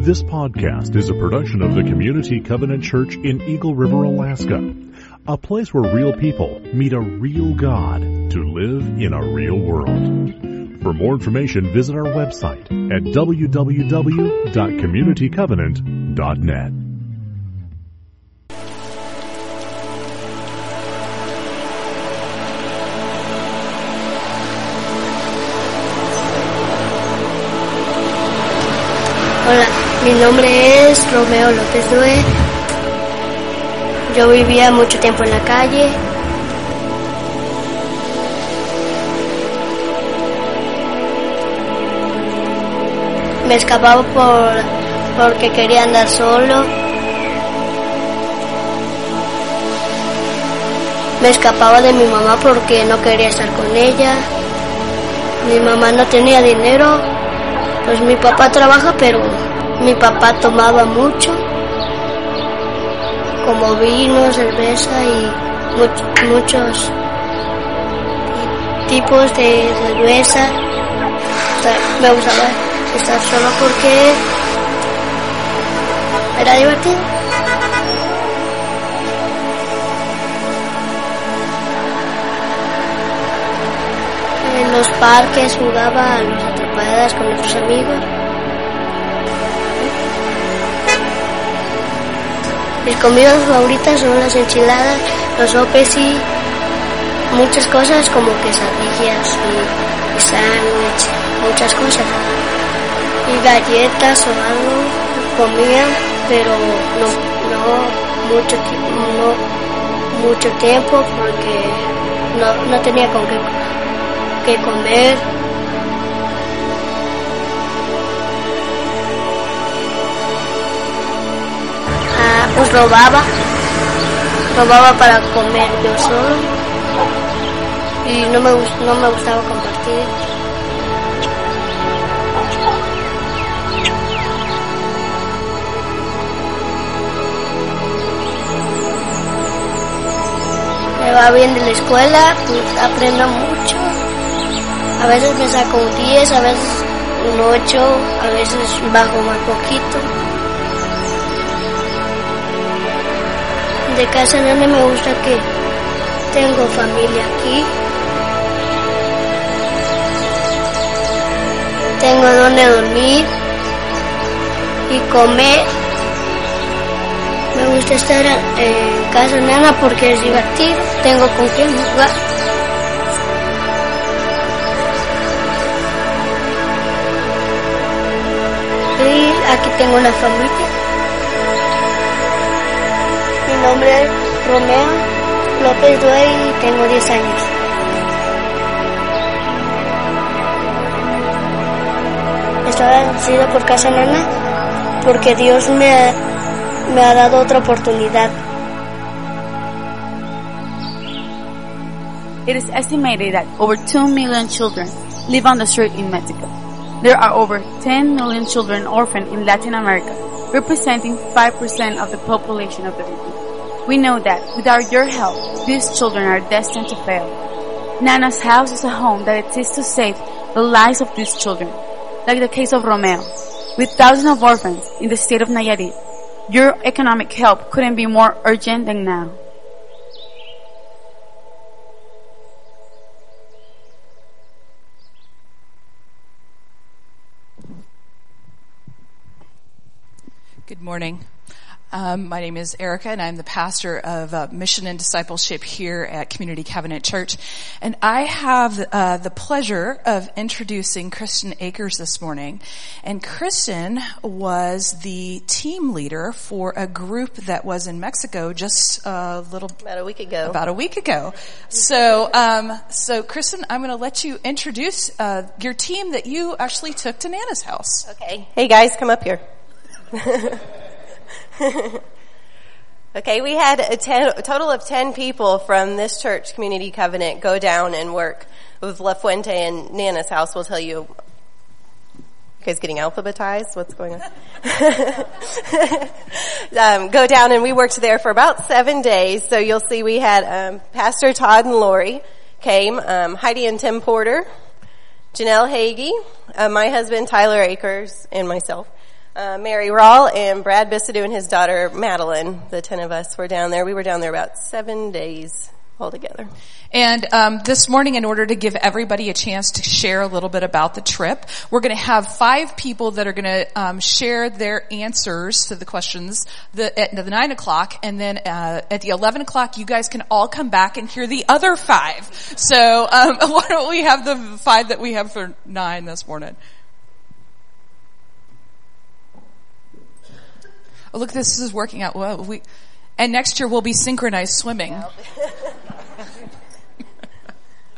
This podcast is a production of the Community Covenant Church in Eagle River, Alaska. A place where real people meet a real God to live in a real world. For more information, visit our website at www.communitycovenant.net. Hola, mi nombre es Romeo López Due. Yo vivía mucho tiempo en la calle. Me escapaba por porque quería andar solo. Me escapaba de mi mamá porque no quería estar con ella. Mi mamá no tenía dinero pues mi papá trabaja, pero mi papá tomaba mucho, como vino, cerveza y much- muchos tipos de cerveza. Me gustaba estar solo porque era divertido. En los parques jugaba a los atrapadas con otros amigos. Mis comidas favoritas son las enchiladas, los sopes y muchas cosas como quesadillas y, y sándwich, muchas cosas. Y galletas o algo comía, pero no, no mucho no mucho tiempo porque no, no tenía con qué que comer. Pues robaba, robaba para comer yo solo y no me, no me gustaba compartir. Me va bien de la escuela, pues aprendo mucho. A veces me saco un 10, a veces un 8, a veces bajo más poquito. De casa nana me gusta que tengo familia aquí. Tengo donde dormir y comer. Me gusta estar en casa nana porque es divertido. Tengo con quién jugar. Y aquí tengo una familia. Mi nombre es Romeo López Due y tengo 10 años. Estoy agradecido por Casa Nana porque Dios me ha, me ha dado otra oportunidad. It is estimated that over 2 million children live on the street in Mexico. There are over 10 million children orphaned in Latin America, representing 5% of the population of the region. We know that without your help, these children are destined to fail. Nana's house is a home that exists to save the lives of these children, like the case of Romeo. With thousands of orphans in the state of Nayarit, your economic help couldn't be more urgent than now. Good morning. Um, my name is Erica, and I'm the pastor of uh, mission and discipleship here at Community Covenant Church. And I have uh, the pleasure of introducing Kristen Akers this morning. And Kristen was the team leader for a group that was in Mexico just a little About a week ago. about a week ago. So, um, so Kristen, I'm going to let you introduce uh, your team that you actually took to Nana's house. Okay. Hey guys, come up here. okay, we had a, ten, a total of 10 people from this church, Community Covenant, go down and work with La Fuente and Nana's house. We'll tell you. You guys getting alphabetized? What's going on? um, go down and we worked there for about seven days. So you'll see we had um, Pastor Todd and Lori came, um, Heidi and Tim Porter, Janelle Hagee, uh, my husband Tyler Akers, and myself. Uh, Mary Rawl and Brad Bissadu and his daughter Madeline. The ten of us were down there. We were down there about seven days altogether. And um, this morning, in order to give everybody a chance to share a little bit about the trip, we're going to have five people that are going to um, share their answers to the questions the, at the nine o'clock, and then uh, at the eleven o'clock, you guys can all come back and hear the other five. So um, why don't we have the five that we have for nine this morning? Oh, look, this is working out well. We, and next year we'll be synchronized swimming.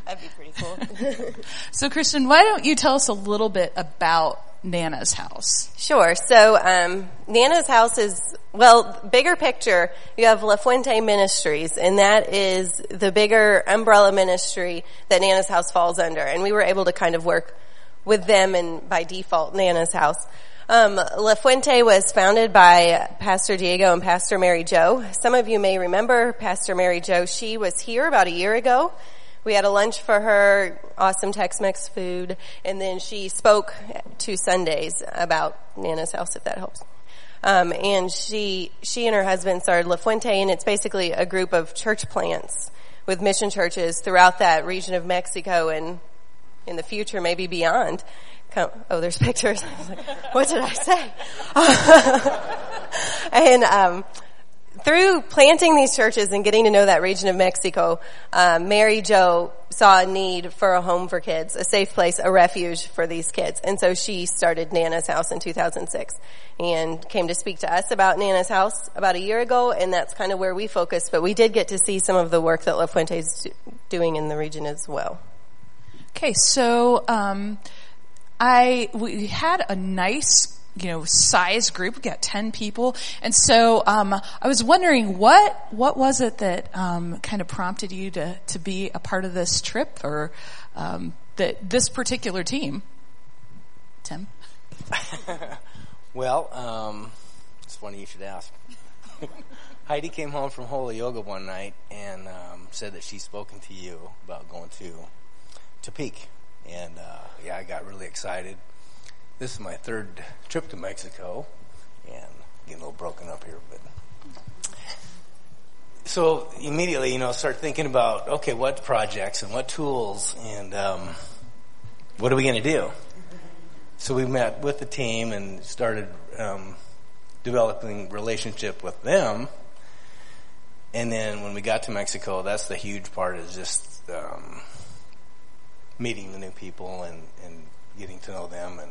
That'd be pretty cool. So, Kristen, why don't you tell us a little bit about Nana's house? Sure. So, um, Nana's house is, well, bigger picture, you have La Fuente Ministries, and that is the bigger umbrella ministry that Nana's house falls under. And we were able to kind of work with them and by default, Nana's house. Um, La Fuente was founded by Pastor Diego and Pastor Mary Jo. Some of you may remember Pastor Mary Jo. She was here about a year ago. We had a lunch for her, awesome Tex-Mex food, and then she spoke two Sundays about Nana's house, if that helps. Um, and she she and her husband started La Fuente, and it's basically a group of church plants with mission churches throughout that region of Mexico and in the future, maybe beyond. Oh, there's pictures. Like, what did I say? and um, through planting these churches and getting to know that region of Mexico, um, Mary Jo saw a need for a home for kids, a safe place, a refuge for these kids. And so she started Nana's House in 2006 and came to speak to us about Nana's House about a year ago. And that's kind of where we focused. But we did get to see some of the work that La Fuente is doing in the region as well. Okay, so um, I we had a nice you know size group. We got ten people, and so um, I was wondering what what was it that um, kind of prompted you to to be a part of this trip or um, that this particular team. Tim. well, um, it's funny you should ask. Heidi came home from Holy Yoga one night and um, said that she's spoken to you about going to Peak. And uh, yeah, I got really excited. This is my third trip to Mexico, and getting a little broken up here, but so immediately, you know, start thinking about okay, what projects and what tools and um, what are we going to do? So we met with the team and started um, developing relationship with them. And then when we got to Mexico, that's the huge part is just um, meeting the new people and, and getting to know them and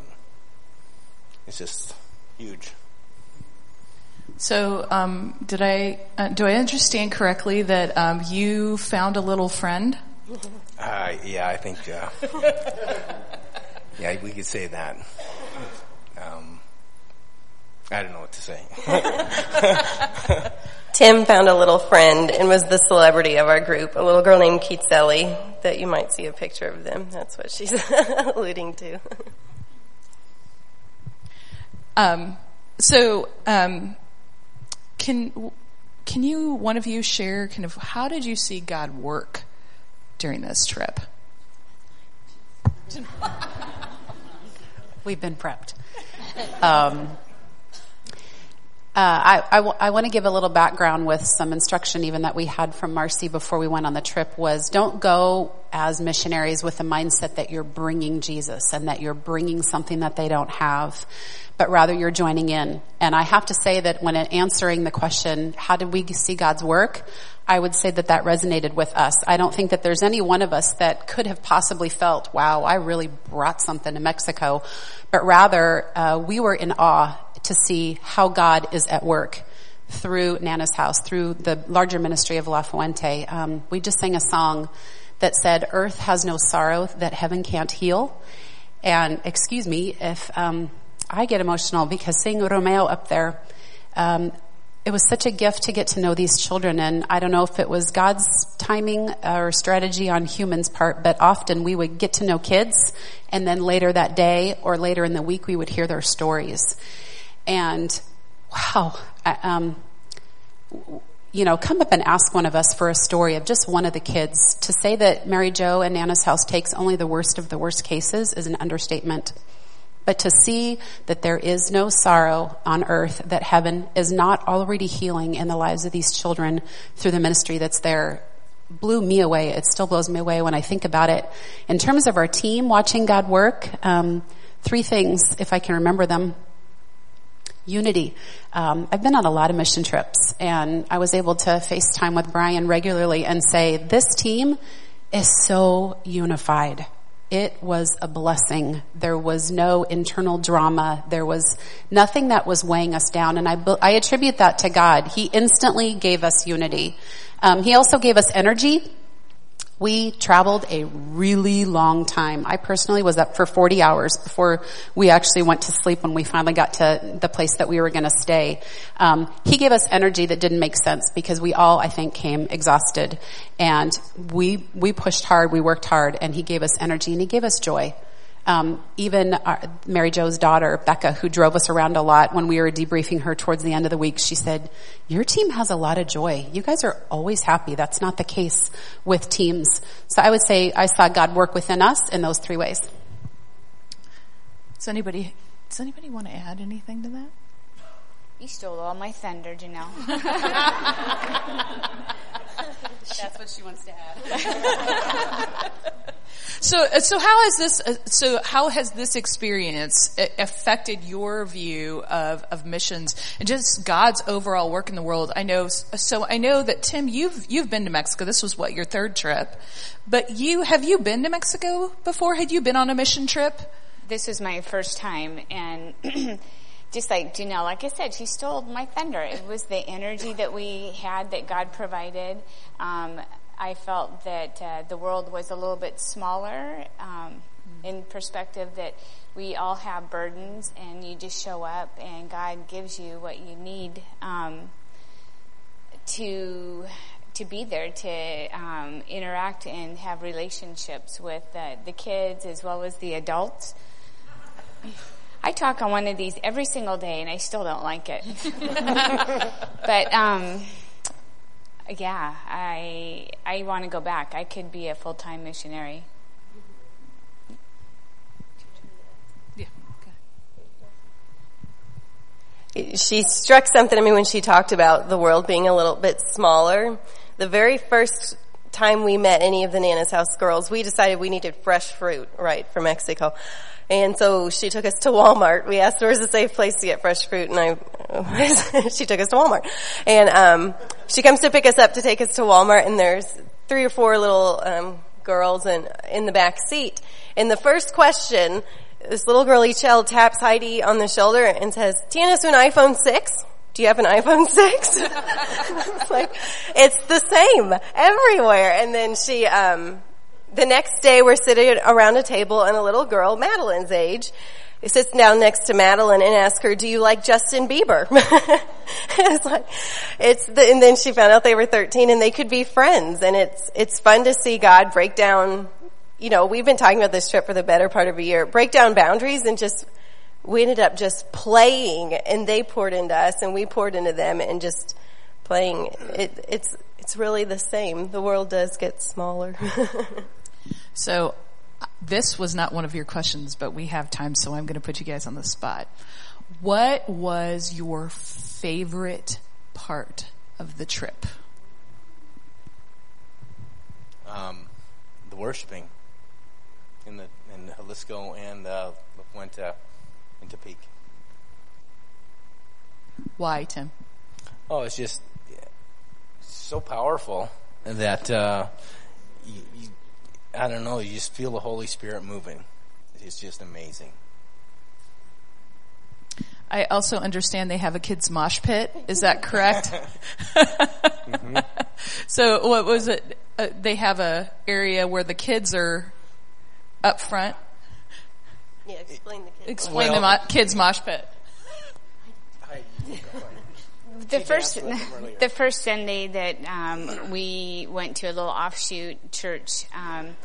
it's just huge. So, um, did I uh, do I understand correctly that um, you found a little friend? Uh, yeah, I think. Uh, yeah, we could say that. Um, I don't know what to say. Tim found a little friend and was the celebrity of our group, a little girl named Kitselli that you might see a picture of them. That's what she's alluding to. Um, so, um, can can you one of you share kind of how did you see God work during this trip? We've been prepped. Um, uh, I, I, w- I want to give a little background with some instruction even that we had from Marcy before we went on the trip was don't go as missionaries with the mindset that you're bringing Jesus and that you're bringing something that they don't have, but rather you're joining in. And I have to say that when answering the question, how did we see God's work? I would say that that resonated with us. I don't think that there's any one of us that could have possibly felt, wow, I really brought something to Mexico, but rather uh, we were in awe to see how God is at work through Nana's house, through the larger ministry of La Fuente. Um, we just sang a song that said, "Earth has no sorrow that heaven can't heal." And excuse me if um, I get emotional because seeing Romeo up there, um, it was such a gift to get to know these children. And I don't know if it was God's timing or strategy on humans' part, but often we would get to know kids, and then later that day or later in the week, we would hear their stories. And wow, um, you know, come up and ask one of us for a story of just one of the kids. To say that Mary Jo and Nana's house takes only the worst of the worst cases is an understatement. But to see that there is no sorrow on earth, that heaven is not already healing in the lives of these children through the ministry that's there blew me away. It still blows me away when I think about it. In terms of our team watching God work, um, three things, if I can remember them. Unity. Um, I've been on a lot of mission trips, and I was able to FaceTime with Brian regularly and say, "This team is so unified." It was a blessing. There was no internal drama. There was nothing that was weighing us down. And I, I attribute that to God. He instantly gave us unity. Um, he also gave us energy. We traveled a really long time. I personally was up for 40 hours before we actually went to sleep when we finally got to the place that we were going to stay. Um, he gave us energy that didn't make sense because we all, I think, came exhausted, and we we pushed hard, we worked hard, and he gave us energy and he gave us joy. Um, even our, Mary Jo's daughter, Becca, who drove us around a lot when we were debriefing her towards the end of the week, she said, your team has a lot of joy. You guys are always happy. That's not the case with teams. So I would say I saw God work within us in those three ways. Does anybody, does anybody want to add anything to that? You stole all my thunder, Janelle. That's what she wants to add. so, uh, so how has this? Uh, so, how has this experience uh, affected your view of of missions and just God's overall work in the world? I know. So, I know that Tim, you've you've been to Mexico. This was what your third trip, but you have you been to Mexico before? Had you been on a mission trip? This is my first time, and. just like Janelle, like I said, she stole my thunder. It was the energy that we had that God provided. Um, I felt that uh, the world was a little bit smaller um, in perspective that we all have burdens and you just show up and God gives you what you need um, to to be there to um, interact and have relationships with uh, the kids as well as the adults. I talk on one of these every single day, and I still don't like it. but um, yeah, I I want to go back. I could be a full time missionary. Yeah. She struck something to me when she talked about the world being a little bit smaller. The very first time we met any of the Nana's House girls, we decided we needed fresh fruit, right, from Mexico. And so she took us to Walmart. We asked where's a safe place to get fresh fruit, and I she took us to Walmart. And um, she comes to pick us up to take us to Walmart, and there's three or four little um, girls in in the back seat. And the first question, this little girl Echel taps Heidi on the shoulder and says, "Tienes un iPhone 6?" do you have an iPhone 6? it's like, it's the same everywhere. And then she, um, the next day we're sitting around a table and a little girl, Madeline's age, sits down next to Madeline and asks her, do you like Justin Bieber? it's like, it's the, and then she found out they were 13 and they could be friends and it's, it's fun to see God break down, you know, we've been talking about this trip for the better part of a year, break down boundaries and just, we ended up just playing and they poured into us and we poured into them and just playing. It, it's, it's really the same. The world does get smaller. So this was not one of your questions, but we have time, so I'm going to put you guys on the spot. What was your favorite part of the trip? Um, the worshiping in the in Jalisco and uh, went to in. Why, Tim? Oh, it's just so powerful that uh, you, you I don't know, you just feel the Holy Spirit moving. It's just amazing. I also understand they have a kids mosh pit. Is that correct? mm-hmm. So what was it? Uh, they have a area where the kids are up front. Yeah, explain the kids. Explain well, the mo- kids mosh pit. The first the first Sunday that um, we went to a little offshoot church. Um,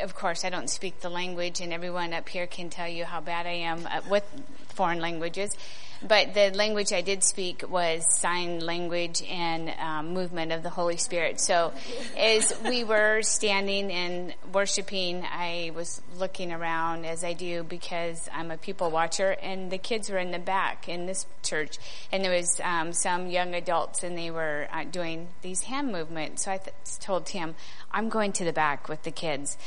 of course, I don't speak the language, and everyone up here can tell you how bad I am with foreign languages. But the language I did speak was sign language and um, movement of the Holy Spirit. So as we were standing and worshiping, I was looking around as I do because I'm a people watcher and the kids were in the back in this church and there was um, some young adults and they were uh, doing these hand movements. So I th- told Tim, I'm going to the back with the kids.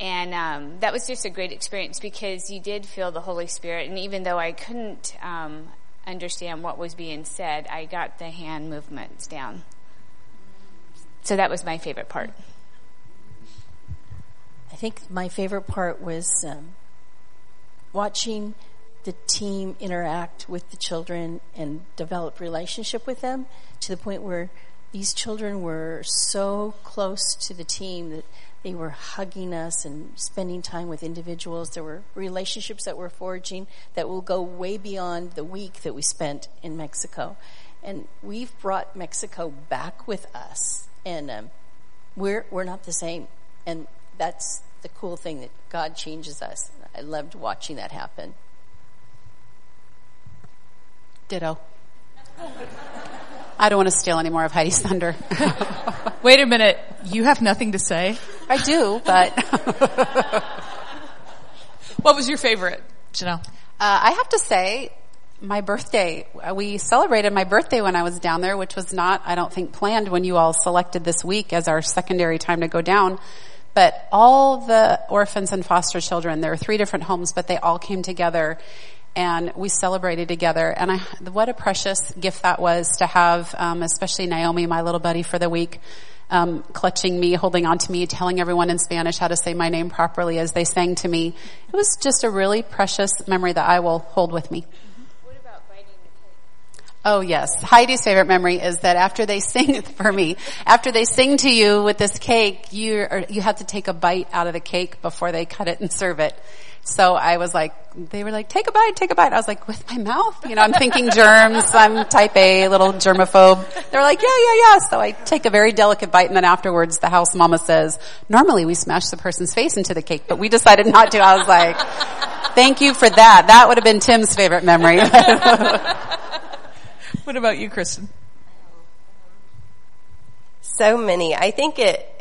And um, that was just a great experience because you did feel the Holy Spirit. And even though I couldn't um, understand what was being said, I got the hand movements down. So that was my favorite part. I think my favorite part was um, watching the team interact with the children and develop relationship with them to the point where these children were so close to the team that they were hugging us and spending time with individuals. There were relationships that were forging that will go way beyond the week that we spent in Mexico. And we've brought Mexico back with us. And um, we're, we're not the same. And that's the cool thing that God changes us. I loved watching that happen. Ditto. I don't want to steal any more of Heidi's thunder. Wait a minute. You have nothing to say? I do, but. what was your favorite, Janelle? Uh, I have to say, my birthday. We celebrated my birthday when I was down there, which was not, I don't think, planned when you all selected this week as our secondary time to go down. But all the orphans and foster children, there were three different homes, but they all came together and we celebrated together. And I, what a precious gift that was to have, um, especially Naomi, my little buddy for the week, um, clutching me, holding on to me, telling everyone in Spanish how to say my name properly as they sang to me. It was just a really precious memory that I will hold with me. What about biting the cake? Oh yes. Heidi's favorite memory is that after they sing for me, after they sing to you with this cake, you you have to take a bite out of the cake before they cut it and serve it. So I was like, they were like, take a bite, take a bite. I was like, with my mouth? You know, I'm thinking germs. I'm type A, little germaphobe. They're like, yeah, yeah, yeah. So I take a very delicate bite and then afterwards the house mama says, normally we smash the person's face into the cake, but we decided not to. I was like, thank you for that. That would have been Tim's favorite memory. what about you, Kristen? So many. I think it,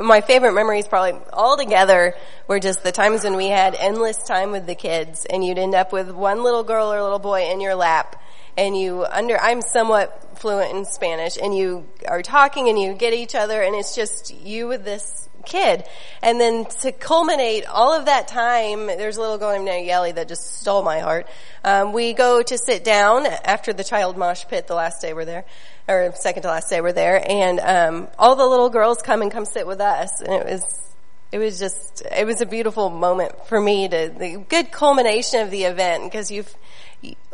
my favorite memories probably all together were just the times when we had endless time with the kids and you'd end up with one little girl or little boy in your lap and you under I'm somewhat fluent in Spanish and you are talking and you get each other and it's just you with this kid. And then to culminate all of that time, there's a little girl named Nayeli that just stole my heart. Um, we go to sit down after the child mosh pit the last day we're there or second to last day we're there, and um, all the little girls come and come sit with us, and it was it was just it was a beautiful moment for me to the good culmination of the event because you've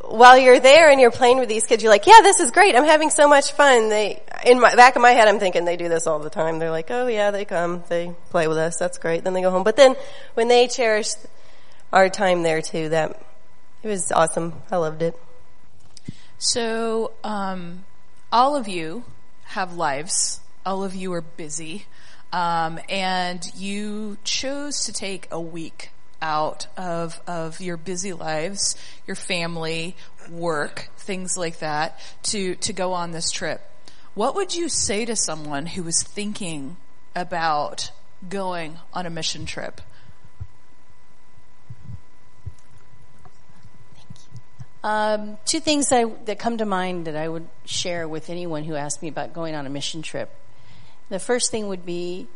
while you're there and you're playing with these kids, you're like, yeah, this is great. I'm having so much fun. They, in my back of my head, I'm thinking they do this all the time. They're like, oh yeah, they come, they play with us. That's great. Then they go home. But then when they cherish our time there too, that it was awesome. I loved it. So, um, all of you have lives. All of you are busy. Um, and you chose to take a week out of, of your busy lives, your family, work, things like that, to, to go on this trip. What would you say to someone who was thinking about going on a mission trip? Um, two things that, I, that come to mind that I would share with anyone who asks me about going on a mission trip. The first thing would be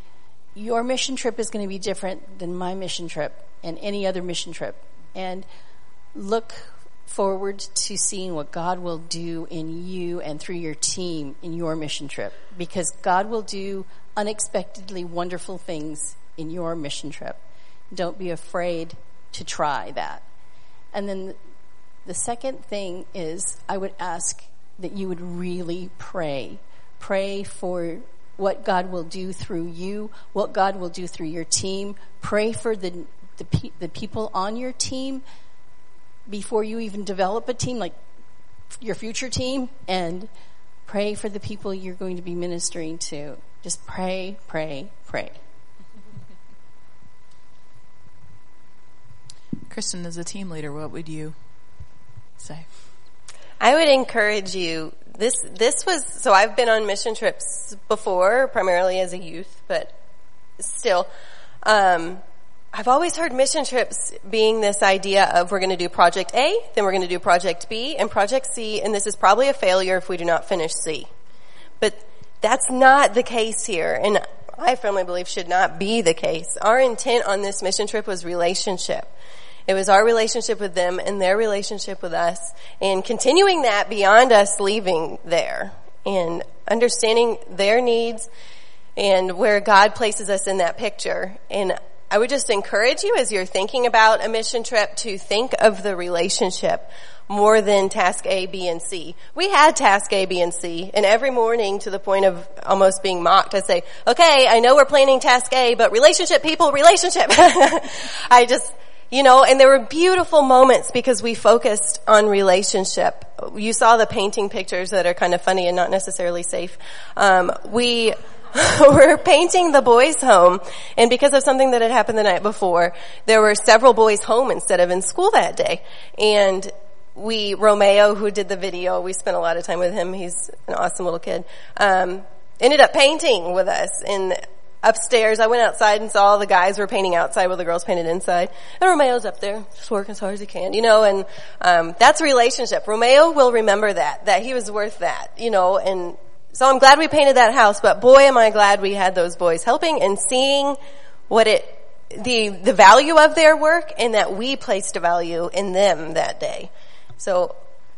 your mission trip is going to be different than my mission trip and any other mission trip. And look forward to seeing what God will do in you and through your team in your mission trip because God will do unexpectedly wonderful things in your mission trip. Don't be afraid to try that. And then the second thing is I would ask that you would really pray. Pray for what God will do through you, what God will do through your team. Pray for the, the, pe- the people on your team before you even develop a team, like your future team, and pray for the people you're going to be ministering to. Just pray, pray, pray. Kristen, as a team leader, what would you say? I would encourage you. This this was so I've been on mission trips before, primarily as a youth, but still, um, I've always heard mission trips being this idea of we're going to do project A, then we're going to do project B and project C, and this is probably a failure if we do not finish C. But that's not the case here, and I firmly believe should not be the case. Our intent on this mission trip was relationship. It was our relationship with them and their relationship with us and continuing that beyond us leaving there and understanding their needs and where God places us in that picture. And I would just encourage you as you're thinking about a mission trip to think of the relationship more than task A, B, and C. We had task A, B, and C, and every morning to the point of almost being mocked, I say, okay, I know we're planning task A, but relationship people, relationship. I just, you know, and there were beautiful moments because we focused on relationship. You saw the painting pictures that are kind of funny and not necessarily safe. Um, we were painting the boys' home, and because of something that had happened the night before, there were several boys home instead of in school that day. And we, Romeo, who did the video, we spent a lot of time with him. He's an awesome little kid. Um, ended up painting with us, and upstairs. I went outside and saw the guys were painting outside while the girls painted inside. And Romeo's up there, just working as hard as he can, you know, and, um, that's a relationship. Romeo will remember that, that he was worth that, you know, and so I'm glad we painted that house, but boy am I glad we had those boys helping and seeing what it, the, the value of their work and that we placed a value in them that day. So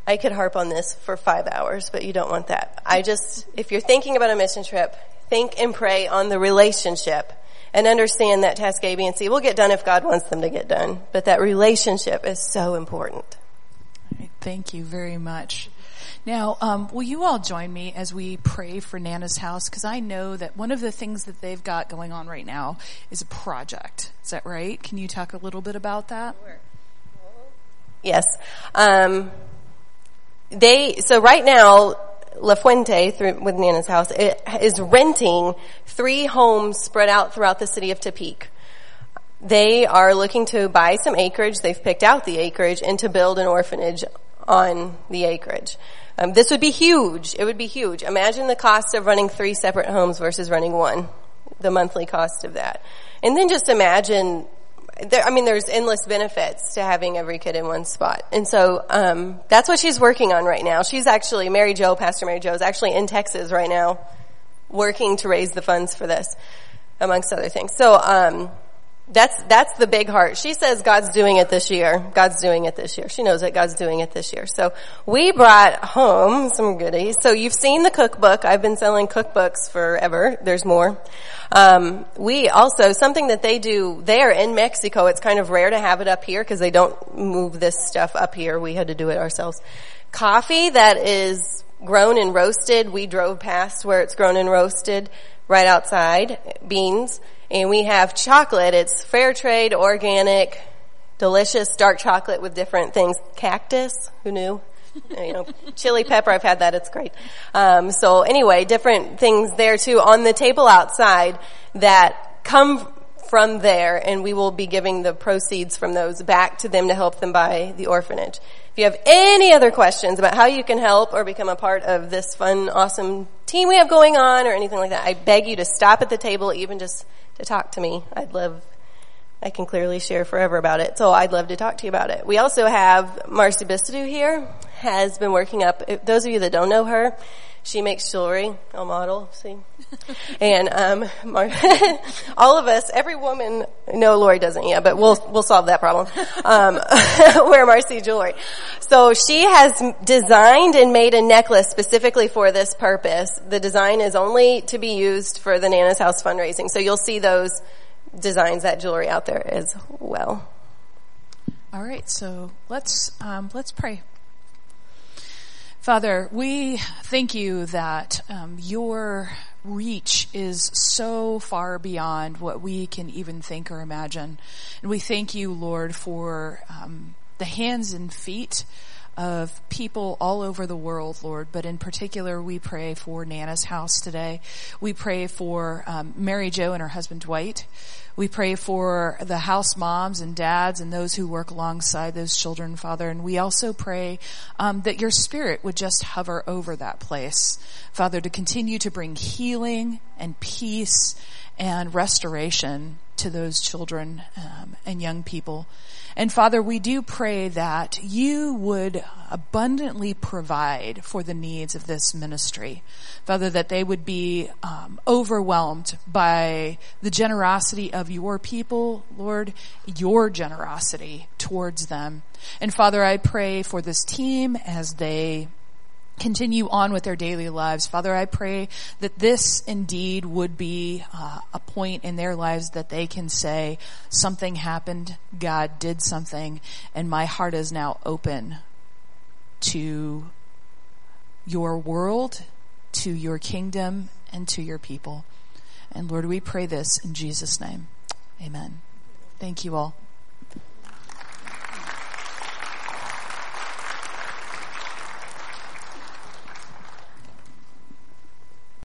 I could harp on this for five hours, but you don't want that. I just, if you're thinking about a mission trip, think and pray on the relationship and understand that task A, B, and C will get done if God wants them to get done. But that relationship is so important. Thank you very much. Now, um, will you all join me as we pray for Nana's house? Because I know that one of the things that they've got going on right now is a project. Is that right? Can you talk a little bit about that? Yes. Um, they so right now La Fuente through, with Nana's house is renting three homes spread out throughout the city of Tepic. They are looking to buy some acreage. They've picked out the acreage and to build an orphanage on the acreage. Um, this would be huge. It would be huge. Imagine the cost of running three separate homes versus running one. The monthly cost of that. And then just imagine there, I mean, there's endless benefits to having every kid in one spot. And so, um, that's what she's working on right now. She's actually, Mary Jo, Pastor Mary Jo is actually in Texas right now working to raise the funds for this, amongst other things. So, um, that's, that's the big heart. She says God's doing it this year. God's doing it this year. She knows that God's doing it this year. So we brought home some goodies. So you've seen the cookbook. I've been selling cookbooks forever. There's more. Um, we also, something that they do there in Mexico, it's kind of rare to have it up here because they don't move this stuff up here. We had to do it ourselves. Coffee that is grown and roasted. We drove past where it's grown and roasted right outside. Beans and we have chocolate. It's fair trade, organic, delicious dark chocolate with different things. Cactus, who knew? you know, chili pepper, I've had that, it's great. Um, so anyway, different things there too on the table outside that come from there and we will be giving the proceeds from those back to them to help them buy the orphanage. If you have any other questions about how you can help or become a part of this fun, awesome team we have going on or anything like that, I beg you to stop at the table, even just to talk to me. I'd love, I can clearly share forever about it. So I'd love to talk to you about it. We also have Marcy Bistadu here, has been working up, those of you that don't know her, she makes jewelry. I'll model, see. and um, all of us, every woman, no, Lori doesn't yet, but we'll we'll solve that problem. Um, wear Marcy jewelry. So she has designed and made a necklace specifically for this purpose. The design is only to be used for the Nana's House fundraising. So you'll see those designs, that jewelry out there as well. All right, so let's um, let's pray. Father, we thank you that um, your reach is so far beyond what we can even think or imagine. And we thank you, Lord, for um, the hands and feet of people all over the world, Lord, but in particular, we pray for Nana's house today. We pray for um, Mary Jo and her husband Dwight. We pray for the house moms and dads and those who work alongside those children, Father. And we also pray um, that your spirit would just hover over that place, Father, to continue to bring healing and peace and restoration to those children um, and young people. And Father, we do pray that you would abundantly provide for the needs of this ministry. Father, that they would be um, overwhelmed by the generosity of your people, Lord, your generosity towards them. And Father, I pray for this team as they continue on with their daily lives. Father, I pray that this indeed would be uh, a point in their lives that they can say, something happened, God did something, and my heart is now open to your world, to your kingdom, and to your people. And Lord, we pray this in Jesus' name. Amen. Thank you all.